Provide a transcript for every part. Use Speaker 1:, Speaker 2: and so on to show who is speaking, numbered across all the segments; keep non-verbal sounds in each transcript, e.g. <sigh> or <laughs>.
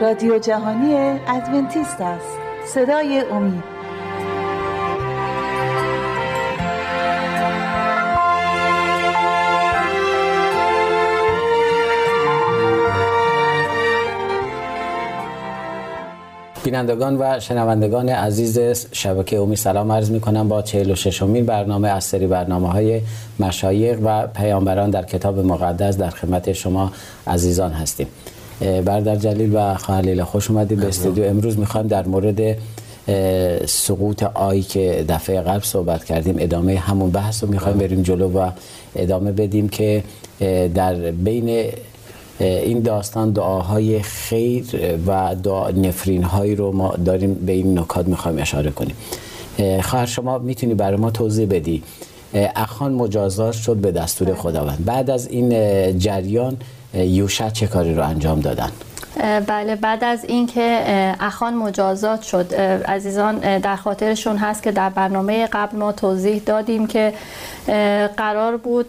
Speaker 1: رادیو جهانی ادونتیست است. صدای امید.
Speaker 2: بینندگان و شنوندگان عزیز شبکه اومی سلام عرض می کنم با 46 امین برنامه از سری برنامه های مشایق و پیامبران در کتاب مقدس در خدمت شما عزیزان هستیم. بردر جلیل و خواهر خوش اومدید به استودیو. امروز می‌خوایم در مورد سقوط آی که دفعه قبل صحبت کردیم ادامه همون بحث رو می‌خوایم بریم جلو و ادامه بدیم که در بین این داستان دعاهای خیر و دعا نفرین هایی رو ما داریم به این نکات می‌خوایم اشاره کنیم. خواهر شما می‌تونی برای ما توضیح بدی. اخان مجازات شد به دستور بله. خداوند. بعد از این جریان یوشع چه کاری رو انجام دادن؟
Speaker 3: بله بعد از اینکه اخان مجازات شد عزیزان در خاطرشون هست که در برنامه قبل ما توضیح دادیم که قرار بود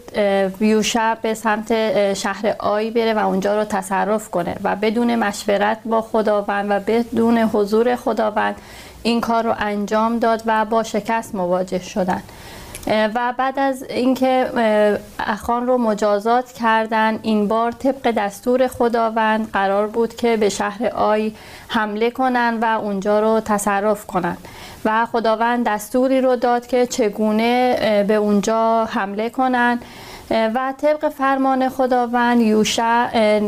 Speaker 3: یوشع به سمت شهر آی بره و اونجا رو تصرف کنه و بدون مشورت با خداوند و بدون حضور خداوند این کار رو انجام داد و با شکست مواجه شدن. و بعد از اینکه اخان رو مجازات کردن این بار طبق دستور خداوند قرار بود که به شهر آی حمله کنن و اونجا رو تصرف کنن. و خداوند دستوری رو داد که چگونه به اونجا حمله کنن. و طبق فرمان خداوند یوشع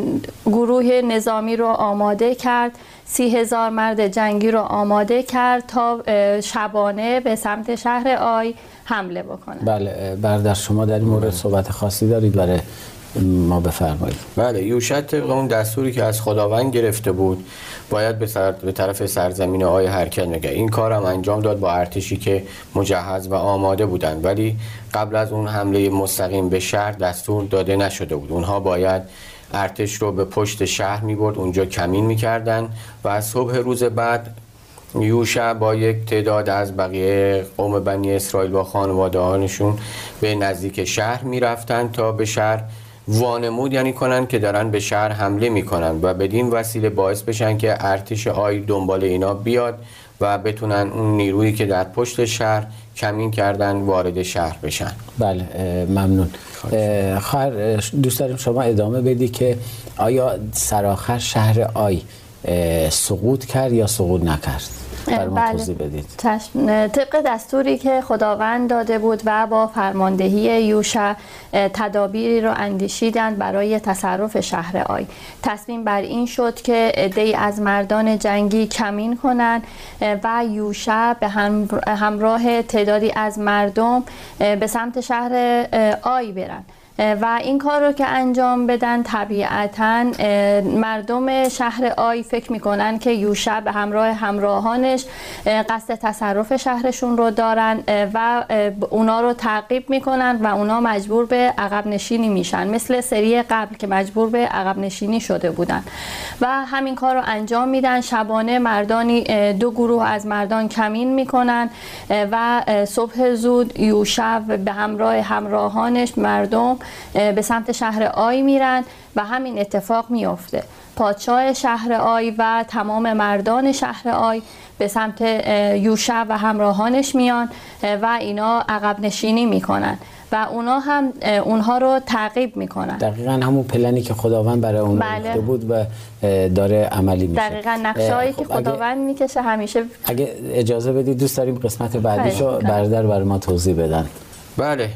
Speaker 3: گروه نظامی رو آماده کرد. سی هزار مرد جنگی رو آماده کرد تا شبانه به سمت شهر آی حمله بکنه.
Speaker 2: بله بردر شما در این مورد صحبت خاصی دارید برای ما بفرمایید.
Speaker 4: بله یوشع طبق اون دستوری که از خداوند گرفته بود باید به, سر... به طرف سرزمین آی حرکت میگه این کارم انجام داد با ارتشی که مجهز و آماده بودند. ولی قبل از اون حمله مستقیم به شهر دستور داده نشده بود. اونها باید ارتش رو به پشت شهر می برد اونجا کمین می‌کردن و از صبح روز بعد یوشع با یک تعداد از بقیه قوم بنی اسرائیل با خانواده هانشون به نزدیک شهر می‌رفتن تا به شهر وانمود یعنی کنن که دارن به شهر حمله می‌کنن و بدین وسیله باعث بشن که ارتش آی دنبال اینا بیاد و بتونن اون نیرویی که در پشت شهر کمین کردن وارد شهر بشن.
Speaker 2: بله ممنون. خواهر دوست داریم شما ادامه بدی که آیا سراخر شهر آی سقوط کرد یا سقوط نکرد؟ برای
Speaker 3: بله. توضیح بدید. طبق دستوری که خداوند داده بود و با فرماندهی یوشع تدابیری رو اندیشیدند برای تصرف شهر آی. تصمیم بر این شد که عدهای از مردان جنگی کمین کنند و یوشع به همراه تعدادی از مردم به سمت شهر آی برند. و این کار رو که انجام بدن طبیعتا مردم شهر آی فکر می‌کنن که یوشع به همراه همراهانش قصد تصرف شهرشون رو دارن و اونا رو تعقیب می‌کنن و اونا مجبور به عقب نشینی میشن. مثل سری قبل که مجبور به عقب نشینی شده بودن. و همین کار رو انجام میدن. شبانه مردانی دو گروه از مردان کمین می‌کنن و صبح زود یوشع به همراه همراهانش مردم به سمت شهر آی میرن و همین اتفاق میافته. پادشاه شهر آی و تمام مردان شهر آی به سمت یوشع و همراهانش میان و اینا عقب نشینی می‌کنن. و اونا هم اونها رو تعقیب می‌کنن.
Speaker 2: دقیقا همون پلنی که خداوند برای اون بله. بود و داره عملی میشه.
Speaker 3: دقیقا نقشه که خب خداوند می‌کشه همیشه
Speaker 2: اگه اجازه بدید دوست داریم قسمت بعدیشو برادر برای ما توضیح بدن.
Speaker 4: بله.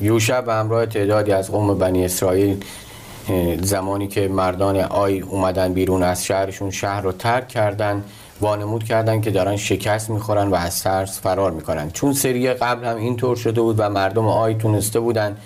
Speaker 4: یوشع به همراه تعدادی از قوم بنی اسرائیل زمانی که مردان آی اومدن بیرون از شهرشون شهر رو ترک کردن وانمود کردن که دارن شکست می‌خورن و از ترس فرار می‌کنن. چون سری قبل هم اینطور شده بود و مردم آی تونسته بودن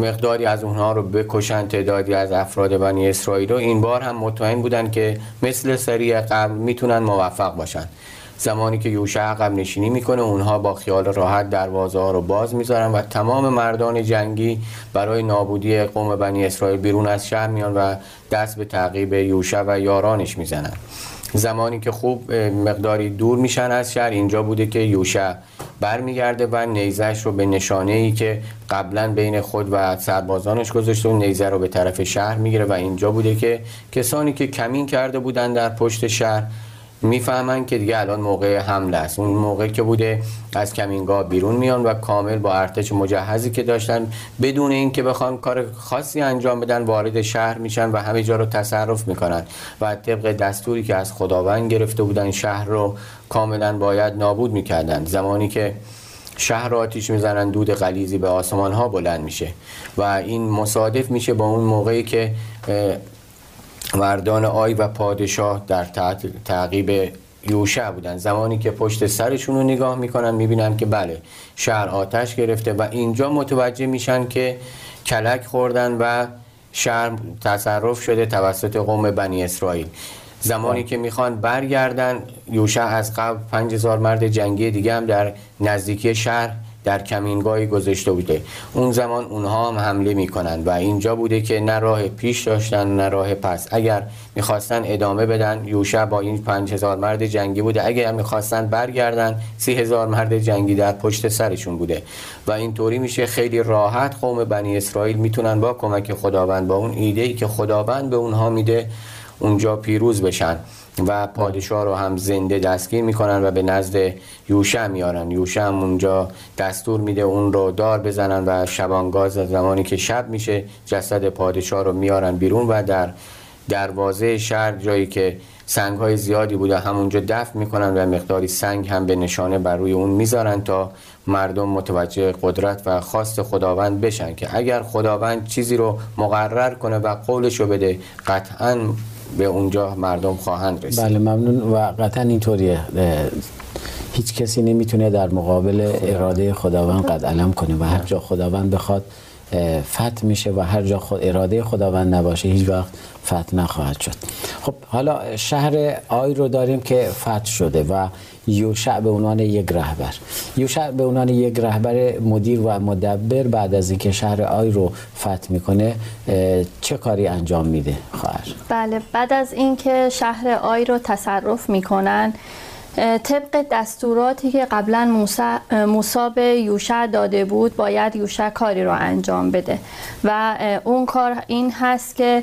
Speaker 4: مقداری از اونها رو بکشن تعدادی از افراد بنی اسرائیل رو این بار هم مطمئن بودن که مثل سری قبل می‌تونن موفق باشن. زمانی که یوشع عقب نشینی می‌کنه اونها با خیال راحت دروازه ها رو باز می‌ذارن و تمام مردان جنگی برای نابودی قوم بنی اسرائیل بیرون از شهر میان و دست به تعقیب یوشع و یارانش می‌زنن. زمانی که خوب مقداری دور میشن از شهر اینجا بوده که یوشع برمیگرده و نیزش رو به نشانه ای که قبلا بین خود و سربازانش گذاشته و نیزه رو به طرف شهر می‌گیره و اینجا بوده که کسانی که کمین کرده بودن در پشت شهر می‌فهمن که دیگه الان موقع حمله است. اون موقع که بوده از کمینگاه بیرون میان و کامل با ارتش مجهزی که داشتن بدون اینکه بخوان کار خاصی انجام بدن وارد شهر میشن و همه جا رو تصرف می‌کنن و طبق دستوری که از خداوند گرفته بودن شهر رو کاملا باید نابود می‌کردن. زمانی که شهر آتیش می‌زنن دود غلیزی به آسمان ها بلند میشه و این مصادف میشه با اون موقعی که مردان آی و پادشاه در تعقیب یوشع بودن. زمانی که پشت سرشون رو نگاه می‌کنن می‌بینن که بله شهر آتش گرفته و اینجا متوجه میشن که کلک خوردن و شهر تصرف شده توسط قوم بنی اسرائیل. زمانی که می‌خوان برگردن یوشع از قبل 5000 مرد جنگی دیگه هم در نزدیکی شهر در کمینگاهی گذاشته بوده. اون زمان اونها هم حمله می‌کنن و اینجا بوده که نه راه پیش داشتن نه راه پس. اگر می‌خواستن ادامه بدن یوشع با این پنج هزار مرد جنگی بوده. اگر می‌خواستن برگردن سی هزار مرد جنگی در پشت سرشون بوده. و اینطوری میشه خیلی راحت قوم بنی اسرائیل می‌تونن با کمک خداوند با اون ایده ای که خداوند به اونها میده اونجا پیروز بشن و پادشاه رو هم زنده دستگیر می‌کنن و به نزد یوشع میارن. یوشع هم اونجا دستور میده اون رو دار بزنن و شبانگاز زمانی که شب میشه جسد پادشاه رو میارن بیرون و در دروازه شهر جایی که سنگ های زیادی بوده همونجا دفن می‌کنن و مقداری سنگ هم به نشانه بر روی اون می‌ذارن تا مردم متوجه قدرت و خواست خداوند بشن که اگر خداوند چیزی رو مقرر کنه و قولش رو بده قطعا به اونجا مردم خواهند رسید.
Speaker 2: بله ممنون. و قطعا اینطوریه. هیچ کسی نمی‌تونه در مقابل اراده خداوند قد علم کنه و هر جا خداوند بخواد فتح میشه و هر جا خود اراده خداوند نباشه هیچ وقت فتح نخواهد شد. خب حالا شهر آی رو داریم که فتح شده و یوشع به عنوان یک رهبر. یوشع به عنوان یک رهبر مدیر و مدبر بعد از اینکه شهر آی رو فتح می‌کنه چه کاری انجام میده؟ خواهر.
Speaker 3: بله بعد از اینکه شهر آی رو تصرف می‌کنن طبق دستوراتی که قبلا موسا به یوشع داده بود باید یوشع کاری رو انجام بده. و اون کار این هست که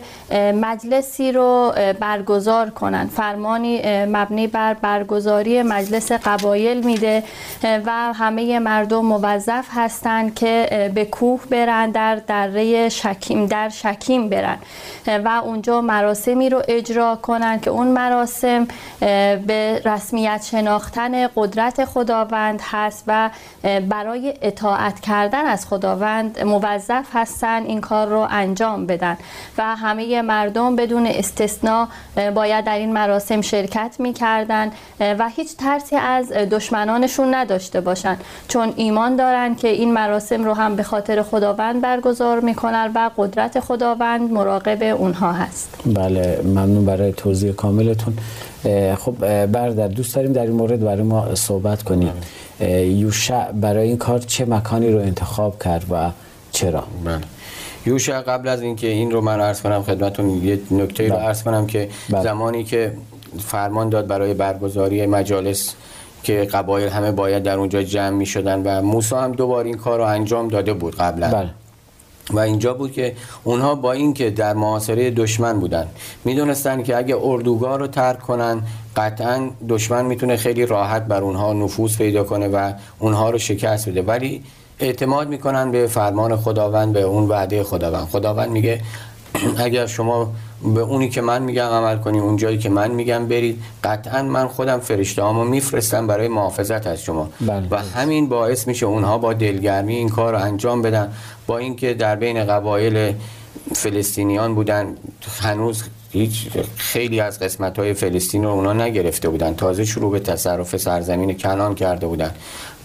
Speaker 3: مجلسی رو برگزار کنن. فرمانی مبنی بر برگزاری مجلس قبایل میده و همه مردم موظف هستند که به کوه برن در دره شکیم در شکیم برن. و اونجا مراسمی رو اجرا کنن که اون مراسم به رسمیت شناختن قدرت خداوند هست و برای اطاعت کردن از خداوند موظف هستن این کار رو انجام بدن. و همه مردم بدون استثنا باید در این مراسم شرکت می‌کردن و هیچ ترسی از دشمنانشون نداشته باشن. چون ایمان دارن که این مراسم رو هم به خاطر خداوند برگزار می‌کنن و قدرت خداوند مراقب اونها هست.
Speaker 2: بله ممنون برای توضیح کاملتون. خب بردر دوست داریم در این مورد برای ما صحبت کنیم یوشع برای این کار چه مکانی رو انتخاب کرد و چرا
Speaker 4: بله یوشع قبل از اینکه این رو من عرض کنم خدمتون یه نکته رو بله. عرض کنم که بله. زمانی که فرمان داد برای برگزاری مجالس که قبایل همه باید در اونجا جمع می شدن و موسی هم دوبار این کار رو انجام داده بود قبلا بله. و اینجا بود که اونها با اینکه در معاصره دشمن بودن می‌دونستن که اگه اردوگاه رو ترک کنن قطعا دشمن می‌تونه خیلی راحت بر اونها نفوذ پیدا کنه و اونها رو شکست بده. ولی اعتماد می‌کنن به فرمان خداوند به اون وعده خداوند. خداوند میگه <clears throat> اگر شما به اونی که من میگم عمل کنی اون جایی که من میگم برید. قطعا من خودم فرشته هامو میفرستم برای محافظت از شما. بله. و همین باعث میشه اونها با دلگرمی این کار رو انجام بدن. با اینکه در بین قبایل فلسطینیان بودن هنوز هیچ خیلی از قسمت های فلسطین رو اونا نگرفته بودن. تازه شروع به تصرف سرزمین کنان کرده بودن.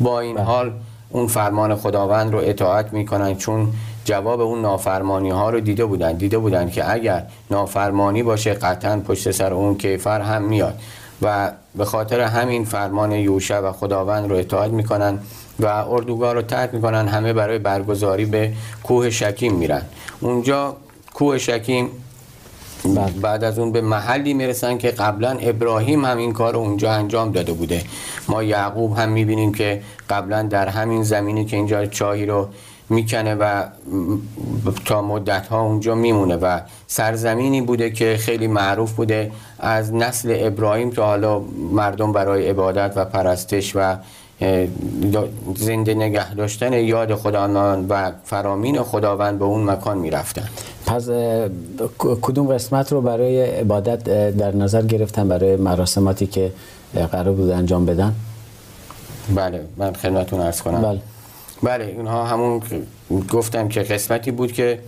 Speaker 4: با این بله. حال اون فرمان خداوند رو اطاعت می‌کنن چون جواب اون نافرمانی ها رو دیده بودن. دیده بودن که اگر نافرمانی باشه قطعا پشت سر اون کیفر هم میاد. و به خاطر همین فرمان یوشع و خداوند رو اطاعت می‌کنن و اردوگاه رو ترک می‌کنن. همه برای برگزاری به کوه شکیم میرن. اونجا کوه شکیم
Speaker 2: بله.
Speaker 4: بعد از اون به محلی می‌رسن که قبلا ابراهیم هم این کار اونجا انجام داده بوده ما یعقوب هم می‌بینیم که قبلا در همین زمینی که اینجا چاهی رو می‌کنه و تا مدت ها اونجا میمونه و سرزمینی بوده که خیلی معروف بوده از نسل ابراهیم تا حالا مردم برای عبادت و پرستش و زنده نگه داشتن یاد خداوند و فرامین خداوند به اون مکان می‌رفتن.
Speaker 2: پس کدوم قسمت رو برای عبادت در نظر گرفتن برای مراسماتی که قرار بود انجام بدن؟
Speaker 4: بله من خدمتون ارز کنم.
Speaker 2: بله.
Speaker 4: بله اینها همون گفتم که قسمتی بود که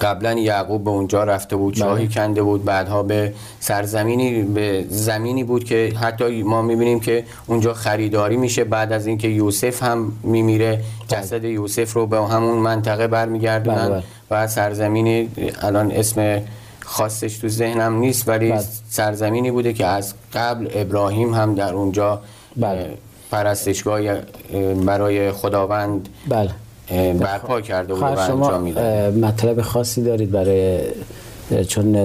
Speaker 4: قبلا یعقوب به اونجا رفته بود چاهی کنده بود بعدها به سرزمینی به زمینی بود که حتی ما می‌بینیم که اونجا خریداری میشه بعد از اینکه یوسف هم میمیره جسد یوسف رو به همون منطقه برمیگردونن
Speaker 2: بله.
Speaker 4: و سرزمینی الان اسم خاصش تو ذهنم نیست ولی
Speaker 2: بله.
Speaker 4: سرزمینی بوده که از قبل ابراهیم هم در اونجا
Speaker 2: بله.
Speaker 4: پرستشگاه برای خداوند
Speaker 2: بله
Speaker 4: برپا کرده بود و انجام میده
Speaker 2: مطلب خاصی دارید برای چون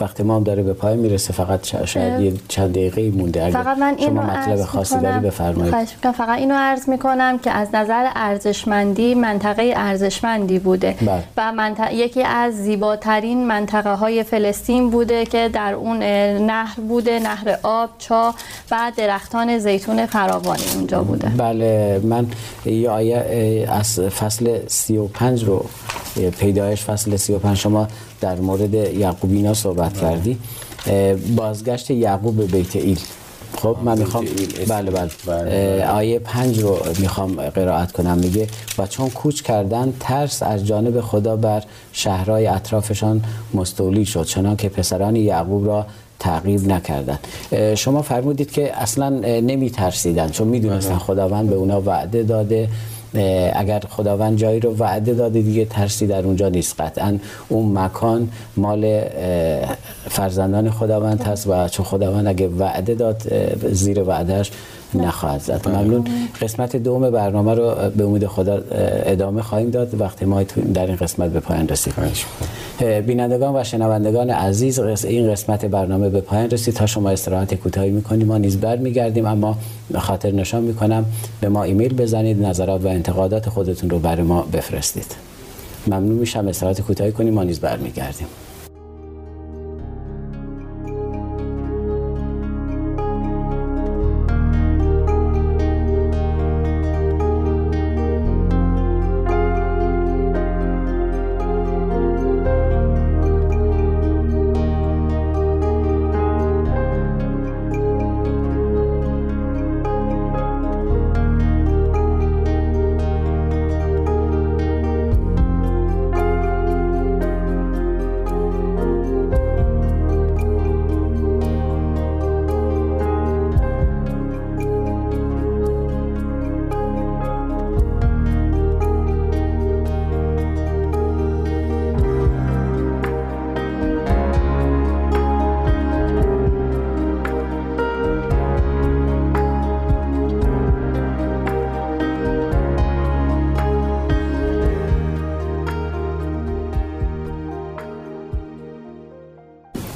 Speaker 2: وقت ما هم داره به پای می‌رسه فقط شاید یه چند دقیقه مونده اگر
Speaker 3: فقط من
Speaker 2: شما
Speaker 3: اینو
Speaker 2: مطلب خاصی. داری بفرمایید.
Speaker 3: فقط اینو عرض می‌کنم که از نظر ارزشمندی منطقه ارزشمندی بوده
Speaker 2: بله.
Speaker 3: و منطقه یکی از زیباترین منطقه های فلسطین بوده که در اون نهر بوده نهر آب چاه و درختان زیتون فراوانی اونجا بوده
Speaker 2: بله من یه آیه از فصل 35 رو پیدایش فصل 35 شما در مورد یعقوبینا صحبت کردی. اه، بازگشت یعقوب به بیت ایل. خب من می‌خوام. بله بله.
Speaker 4: بله،
Speaker 2: اه، آیه پنج رو می‌خوام قرائت کنم. میگه و چون کوچ کردن ترس از جانب خدا بر شهرهای اطرافشان مستولی شد چنان که پسران یعقوب را تعقیب نکردن شما فرمودید که اصلا نمی ترسیدن چون می‌دونستن خداوند به اونا وعده داده. اگر خداوند جایی رو وعده داده دیگه ترسی در اونجا نیست. قطعا اون مکان مال فرزندان خداوند هست و چون خداوند اگه وعده داد زیر وعدهش نخواهد زد. ممنون. قسمت دوم برنامه رو به امید خدا ادامه خواهیم داد. وقتی ما در این قسمت به پایان رسید. بینندگان و شنوندگان عزیز این قسمت برنامه به پایان رسید. تا شما استراحت کوتاهی می‌کنیم ما نیز برمیگردیم. اما خاطر نشان می‌کنم به ما ایمیل بزنید نظرات و انتقادات خودتون رو برای ما بفرستید. ممنون میشم. استراحت کوتاهی کنیم ما نیز برمیگردیم.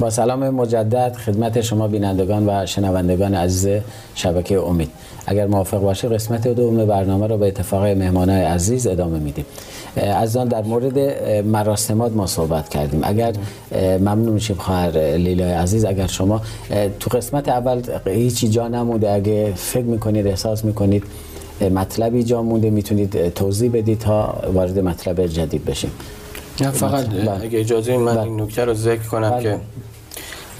Speaker 2: با سلام مجدد خدمت شما بینندگان و شنوندگان عزیز شبکه امید. اگر موافق باشه قسمت دوم برنامه رو به اتفاق مهمانای عزیز ادامه میدیم. از آن در مورد مراسمات ما صحبت کردیم. اگر ممنون میشیم خواهر لیلای عزیز اگر شما تو قسمت اول هیچی جا نمونده اگه فکر می‌کنید احساس می‌کنید مطلبی جا مونده می‌تونید توضیح بدید تا وارد مطلب جدید بشیم.
Speaker 4: نه فقط
Speaker 2: بله.
Speaker 4: اگه اجازه من
Speaker 2: بله.
Speaker 4: این نکته رو ذکر کنم
Speaker 2: بله.
Speaker 4: که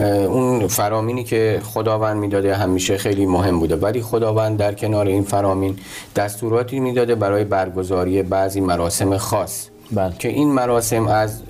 Speaker 4: اون فرامینی که خداوند می‌داده همیشه خیلی مهم بوده ولی خداوند در کنار این فرامین دستوراتی می‌داده برای برگزاری بعضی مراسم خاص
Speaker 2: بله.
Speaker 4: که این مراسم از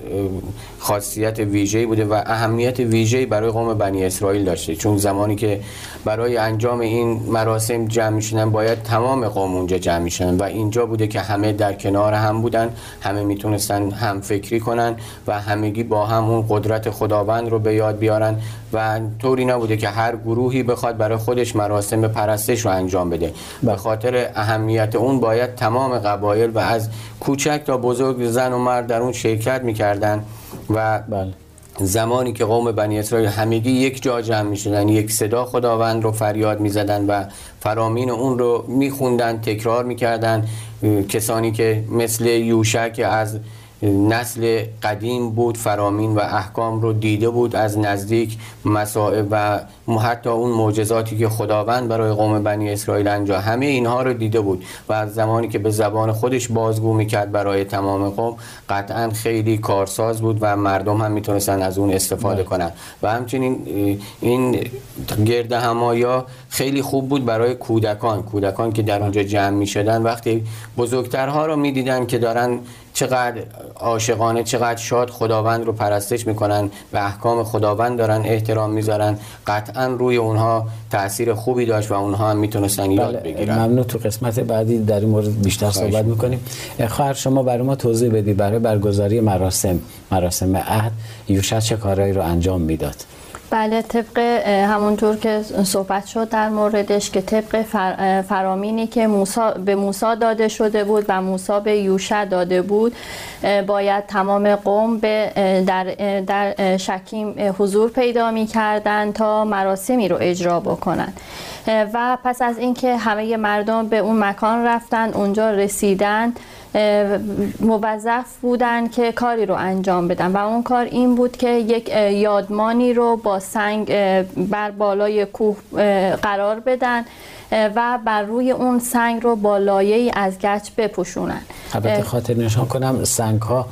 Speaker 4: خاصیت ویژه‌ای بوده و اهمیت ویژه‌ای برای قوم بنی اسرائیل داشته. چون زمانی که برای انجام این مراسم جمع می‌شدن باید تمام قوم اونجا جمع می‌شدن و اینجا بوده که همه در کنار هم بودن همه می‌تونستن هم فکری کنن و همگی با هم اون قدرت خداوند رو به یاد بیارن و طوری نبوده که هر گروهی بخواد برای خودش مراسم پرستش رو انجام بده. به خاطر اهمیت اون باید تمام قبایل و از کوچک تا بزرگ زن و مرد در اون شرکت می‌کردن و
Speaker 2: بله.
Speaker 4: زمانی که قوم بنی اسرائیل همگی یک جا جمع می شدن یک صدا خداوند رو فریاد می زدن و فرامین اون رو می خوندن تکرار می کردن کسانی که مثل یوشع که از نسل قدیم بود فرامین و احکام رو دیده بود از نزدیک مسائب و حتی اون معجزاتی که خداوند برای قوم بنی اسرائیل انجام همه اینها رو دیده بود و از زمانی که به زبان خودش بازگو می‌کرد برای تمام قوم قطعا خیلی کارساز بود و مردم هم می‌تونستن از اون استفاده بله. کنن و همچنین این گرد همایا خیلی خوب بود برای کودکان کودکان که در اونجا جمع می‌شدن وقتی بزرگترها رو می‌دیدن که دارن چقدر عاشقانه چقدر شاد خداوند رو پرستش می‌کنن و احکام خداوند دارن احترام می‌ذارن قطعا روی اونها تاثیر خوبی داشت و اونها هم می‌تونستن یاد بله، بگیرن.
Speaker 2: ممنون. تو قسمت بعدی در این مورد بیشتر صحبت می‌کنیم. خواهر شما برای ما توضیح بدید برای برگزاری مراسم مراسم عهد یوشع چه کارهایی رو انجام می‌داد؟
Speaker 3: بله طبق همونطور که صحبت شد در موردش که طبق فرامینی که موسا به موسا داده شده بود و موسا به یوشع داده بود باید تمام قوم به در, در شکیم حضور پیدا می کردن تا مراسمی رو اجرا بکنن. و پس از اینکه همه مردم به اون مکان رفتن اونجا رسیدن موظف بودن که کاری رو انجام بدن و اون کار این بود که یک یادمانی رو با سنگ بر بالای کوه قرار بدن و بر روی اون سنگ رو با لایه از گچ بپوشونن
Speaker 2: البته خاطر نشان کنم سنگ ها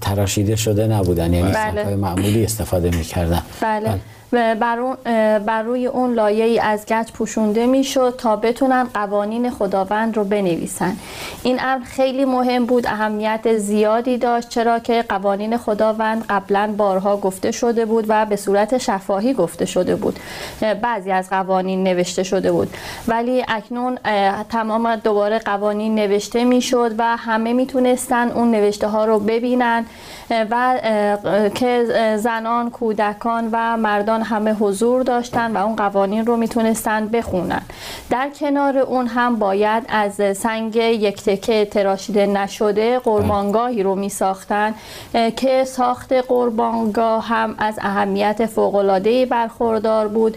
Speaker 2: تراشیده شده نبودن یعنی بله. سنگ های معمولی استفاده می‌کردن
Speaker 3: بله. بله. بر, بر روی اون لایه ای از گچ پوشونده می‌شد تا بتونن قوانین خداوند رو بنویسن. این امر خیلی مهم بود اهمیت زیادی داشت چرا که قوانین خداوند قبلا بارها گفته شده بود و به صورت شفاهی گفته شده بود. بعضی از قوانین نوشته شده بود. ولی اکنون تمام دوباره قوانین نوشته می‌شد و همه می‌تونستن اون نوشته ها رو ببینن. و که زنان کودکان و مردان همه حضور داشتن و اون قوانین رو می‌تونستن بخونن. در کنار اون هم باید از سنگ یک تکه تراشیده نشده قربانگاهی رو میساختن که ساخت قربانگاه هم از اهمیت فوق‌العاده‌ای برخوردار بود.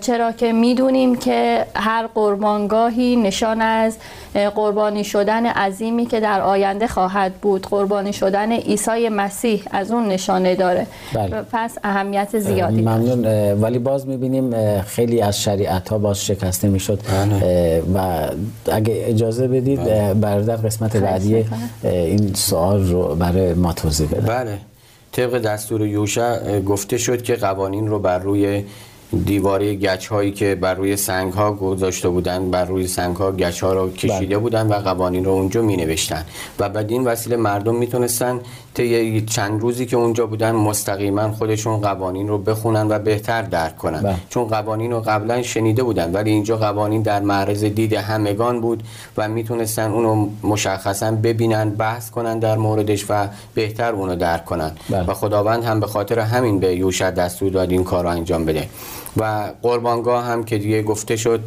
Speaker 3: چرا که می‌دونیم که هر قربانگاهی نشان از قربانی شدن عظیمی که در آینده خواهد بود. قربانی شدن عیسی مسیح از اون نشانه داره بله. پس اهمیت زیادی
Speaker 2: ممنون ولی باز می‌بینیم خیلی از شریعت ها باز شکسته می‌شد بله. و اگه اجازه بدید بله. برادر قسمت بعدی این سوال رو برای ما توضیح بده
Speaker 4: بله طبق دستور یوشع گفته شد که قوانین رو بر روی دیواره گچ هایی که بر روی سنگ ها گذاشته بودن بر روی سنگ ها گچ ها رو کشیده بله. بودن و قوانین رو اونجا می نوشتن و بعد این وسیله مردم می‌تونستن طی چند روزی که اونجا بودن مستقیما خودشون قوانین رو بخونن و بهتر درک کنن بله. چون قوانین رو قبلا شنیده بودن ولی اینجا قوانین در معرض دید همگان بود و می‌تونستن اونو مشخصا ببینن بحث کنن در موردش و بهتر اونو درک کنن بله. و خداوند هم به خاطر همین به یوشع دستور داد این کار رو انجام بده و قربانگاه هم که دیگه گفته شد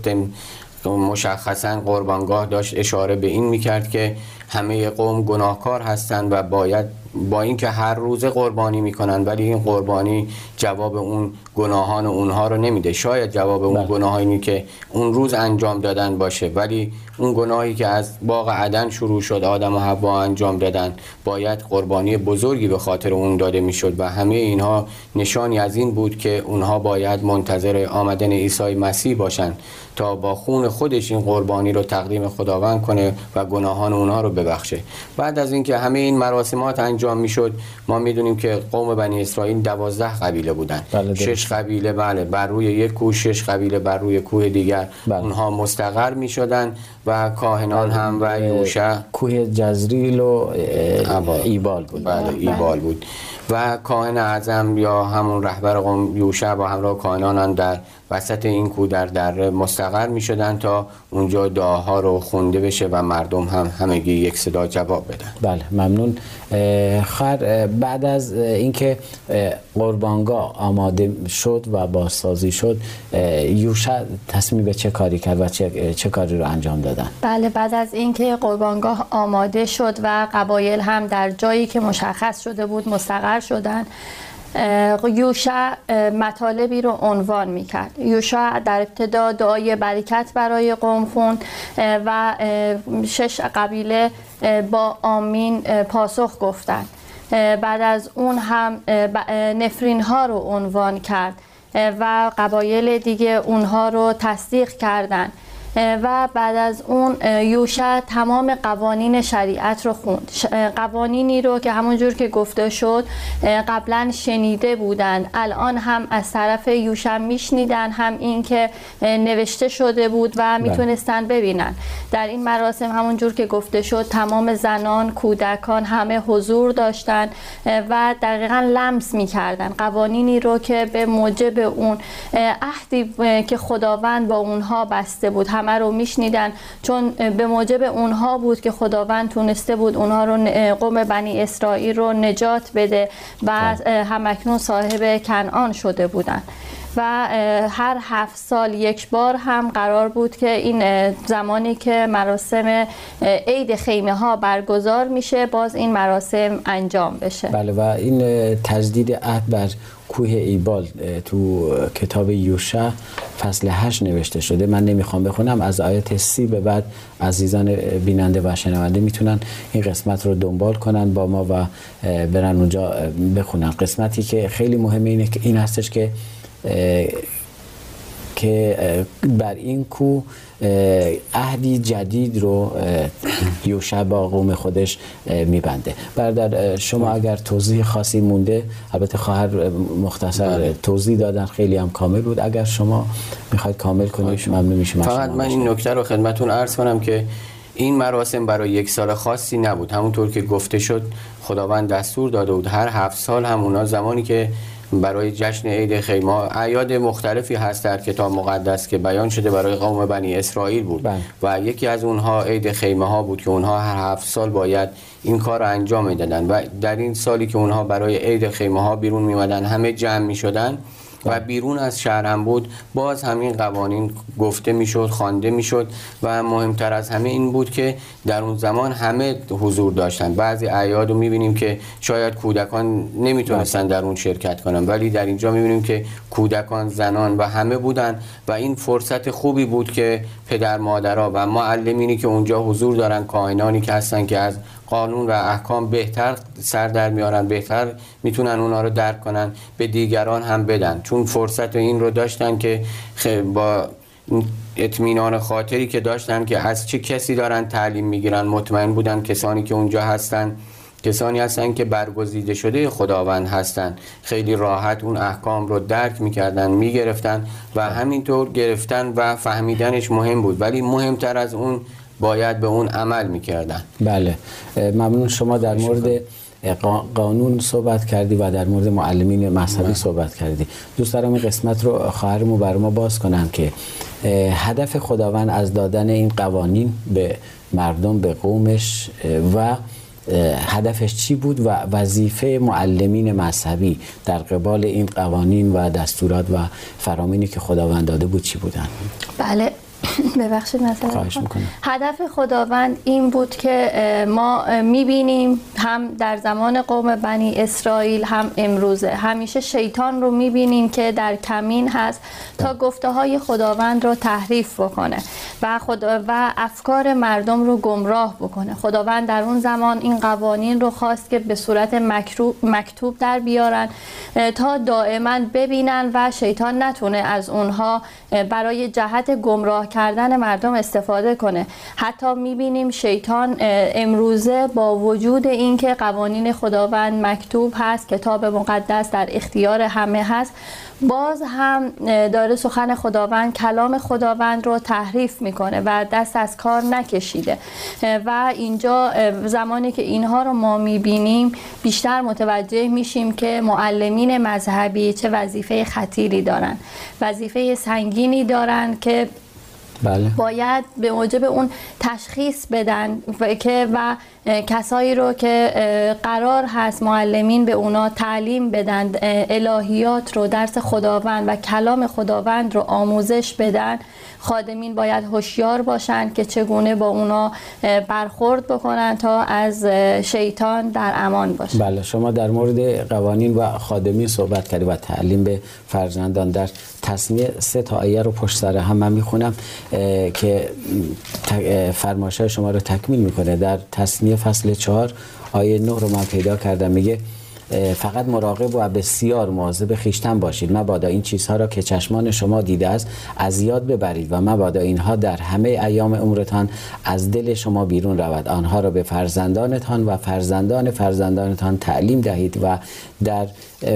Speaker 4: مشخصا قربانگاه داشت اشاره به این می‌کرد که همه قوم گناهکار هستند و باید با اینکه هر روز قربانی می‌کنن ولی این قربانی جواب اون گناهان اونها رو نمیده شاید جواب اون بله. گناهانی که اون روز انجام دادن باشه ولی اون گناهی که از باغ عدن شروع شد آدم و حوا انجام دادن باید قربانی بزرگی به خاطر اون داده می‌شد و همه اینها نشانی از این بود که اونها باید منتظر آمدن عیسی مسیح باشن تا با خون خودش این قربانی رو تقدیم خداوند کنه و گناهان اونها رو ببخشه. بعد از اینکه همه این مراسمات انجام می‌شد ما می‌دونیم که قوم بنی اسرائیل دوازده قبیله بودن. بله شش قبیله بله بر روی یک کوه شش قبیله بر روی کوه دیگر. بله. اونها مستقر می‌شدن و کاهنان هم و یوشع.
Speaker 2: کوه جزریل و ایبال بود.
Speaker 4: بله ایبال بود. و کاهن اعظم یا همون رهبر قوم یوشع با همراه کاهنان در وسط این کو در دره مستقر می شدن تا اونجا دعاها رو خونده بشه و مردم هم همگی یک صدا جواب بدن.
Speaker 2: بله ممنون. خر بعد از اینکه قربانگاه آماده شد و بازسازی شد یوشع تصمیم به چه کاری کرد و چه, چه کاری رو انجام دادن.
Speaker 3: بله بعد از اینکه قربانگاه آماده شد و قبایل هم در جایی که مشخص شده بود مستقر شدن یوشع مطالبی رو عنوان می‌کرد. یوشع در ابتدا دعای برکت برای قوم خوند و شش قبیله با آمین پاسخ گفتند. بعد از اون هم نفرین ها رو عنوان کرد و قبایل دیگه اونها رو تصدیق کردند. و بعد از اون یوشع تمام قوانین شریعت رو خوند. قوانینی رو که همونجور که گفته شد قبلا شنیده بودند. الان هم از طرف یوشع میشنیدن هم این که نوشته شده بود و بله. می‌تونستن ببینن. در این مراسم همونجور که گفته شد تمام زنان کودکان همه حضور داشتن و دقیقا لمس می‌کردن قوانینی رو که به موجب اون عهدی که خداوند با اونها بسته بود. همه رو میشنیدن. چون به موجب اونها بود که خداوند تونسته بود اونها رو قوم بنی اسرائیل رو نجات بده و بله. همکنون صاحب کنعان شده بودن. و هر هفت سال یک بار هم قرار بود که این زمانی که مراسم عید خیمه ها برگزار میشه باز این مراسم انجام بشه.
Speaker 2: بله و این تجدید عهد بر کوه ایبال تو کتاب یوشع فصل 8 نوشته شده. من نمی‌خوام بخونم. از آیات سی به بعد عزیزان بیننده و شنونده می‌تونن این قسمت رو دنبال کنن با ما و برن اونجا بخونن. قسمتی که خیلی مهمه اینه که این هستش که که بر این کو عهدی جدید رو یوشع با قوم خودش میبنده. برادر شما اگر توضیح خاصی مونده البته خواهر مختصر بله. توضیح دادن خیلی هم کامل بود. اگر شما می‌خواید کامل کنید ممنون میشم
Speaker 4: فقط من این نکته رو خدمتون عرض کنم که این مراسم برای یک سال خاصی نبود. همونطور که گفته شد خداوند دستور داده بود. هر هفت سال هم اونا زمانی که برای جشن عید خیمه. اعیاد مختلفی هست در کتاب مقدس که بیان شده برای قوم بنی اسرائیل بود. بله. و یکی از اونها عید خیمه ها بود که اونها هر هفت سال باید این کار رو انجام می‌دادن. و در این سالی که اونها برای عید خیمه ها بیرون میمدن همه جمع می‌شدن و بیرون از شهر هم بود باز همین قوانین گفته می‌شد خوانده می‌شد و مهمتر از همه این بود که در اون زمان همه حضور داشتن. بعضی اعیاد رو می‌بینیم که شاید کودکان نمی‌تونستن در اون شرکت کنن ولی در اینجا می‌بینیم که کودکان زنان و همه بودن و این فرصت خوبی بود که پدر مادرها و معلمینی که اونجا حضور دارن کاهنانی که هستن که از قانون و احکام بهتر سر در میارن بهتر می‌تونن اونا رو درک کنن به دیگران هم بدن. چون فرصت این رو داشتن که با اطمینان خاطری که داشتن که از چه کسی دارن تعلیم می‌گیرن مطمئن بودن کسانی که اونجا هستن کسانی هستن که برگزیده شده خداوند هستن. خیلی راحت اون احکام رو درک می‌کردن می‌گرفتن و همینطور گرفتن و فهمیدنش مهم بود. ولی مهمتر از اون باید به اون عمل می‌کردن.
Speaker 2: بله. ممنون شما در مورد قانون صحبت کردی و در مورد معلمین مذهبی بله. صحبت کردی. دوست دارم این قسمت رو خواهرمو بر ما باز کنم که هدف خداوند از دادن این قوانین به مردم به قومش و هدفش چی بود و وظیفه معلمین مذهبی در قبال این قوانین و دستورات و فرامینی که خداوند داده بود چی بودن؟
Speaker 3: بله. <laughs> ببخشید مثلا هدف خداوند این بود که ما می‌بینیم هم در زمان قوم بنی اسرائیل هم امروزه. همیشه شیطان رو می‌بینیم که در کمین هست تا گفته های خداوند رو تحریف بکنه و, خدا و افکار مردم رو گمراه بکنه. خداوند در اون زمان این قوانین رو خواست که به صورت مکتوب در بیارن تا دائما ببینن و شیطان نتونه از اونها برای جهت گمراه کردن مردم استفاده کنه. حتی می‌بینیم شیطان امروزه با وجود اینکه قوانین خداوند مکتوب هست کتاب مقدس در اختیار همه هست باز هم داره سخن خداوند کلام خداوند رو تحریف می‌کنه و دست از کار نکشیده. و اینجا زمانی که اینها رو ما می‌بینیم بیشتر متوجه میشیم که معلمین مذهبی چه وظیفه خطیری دارن. وظیفه سنگینی دارن که
Speaker 2: بله.
Speaker 3: باید به موجب اون تشخیص بدن و که و کسایی رو که قرار هست معلمین به اونا تعلیم بدن الهیات رو درس خداوند و کلام خداوند رو آموزش بدن. خادمین باید هوشیار باشند که چگونه با اونا برخورد بکنن تا از شیطان در امان باشن.
Speaker 2: بله شما در مورد قوانین و خادمین صحبت کردی و تعلیم به فرزندان در تصمیه سه تا آیه رو پشت سر هم من می‌خونم. که فرمایشات شما رو تکمیل می‌کنه. در تصمیه فصل چهار آیه نه رو من پیدا کردم. میگه فقط مراقب و بسیار مواظب خیشتن باشید. مبادا این چیزها را که چشمان شما دیده است از یاد ببرید و مبادا اینها در همه ایام عمرتان از دل شما بیرون رود. آنها را به فرزندانتان و فرزندان فرزندانتان تعلیم دهید و در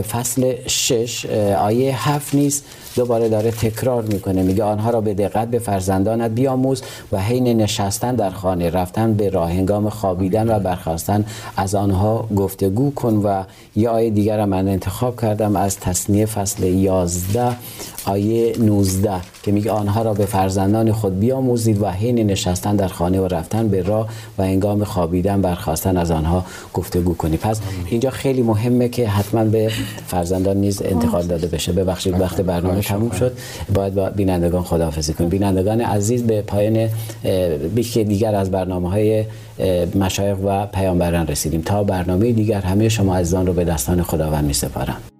Speaker 2: فصل شش آیه هفت نیست دوباره داره تکرار می‌کنه. میگه آنها را به دقت به فرزندانت بیاموز و حین نشستن در خانه رفتن به راه هنگام خوابیدن و برخواستن از آنها گفتگو کن و یه آیه دیگر من انتخاب کردم از تصنیه فصل 11 آیه 19 که میگه آنها را به فرزندان خود بیاموزید و حین نشستن در خانه و رفتن به راه و هنگام خوابیدن برخواستن از آنها گفتگو کنید پس اینجا خیلی مهمه که حتما به فرزندان نیز انتقال داده بشه. ببخشید وقت برنامه تموم شد. باید با بینندگان خداحافظی کنیم. بینندگان عزیز به پایان بیشتر دیگر از برنامه های مشایخ و پیامبران رسیدیم. تا برنامه دیگر همه شما عزیزان رو به دستان خداوند می سپارم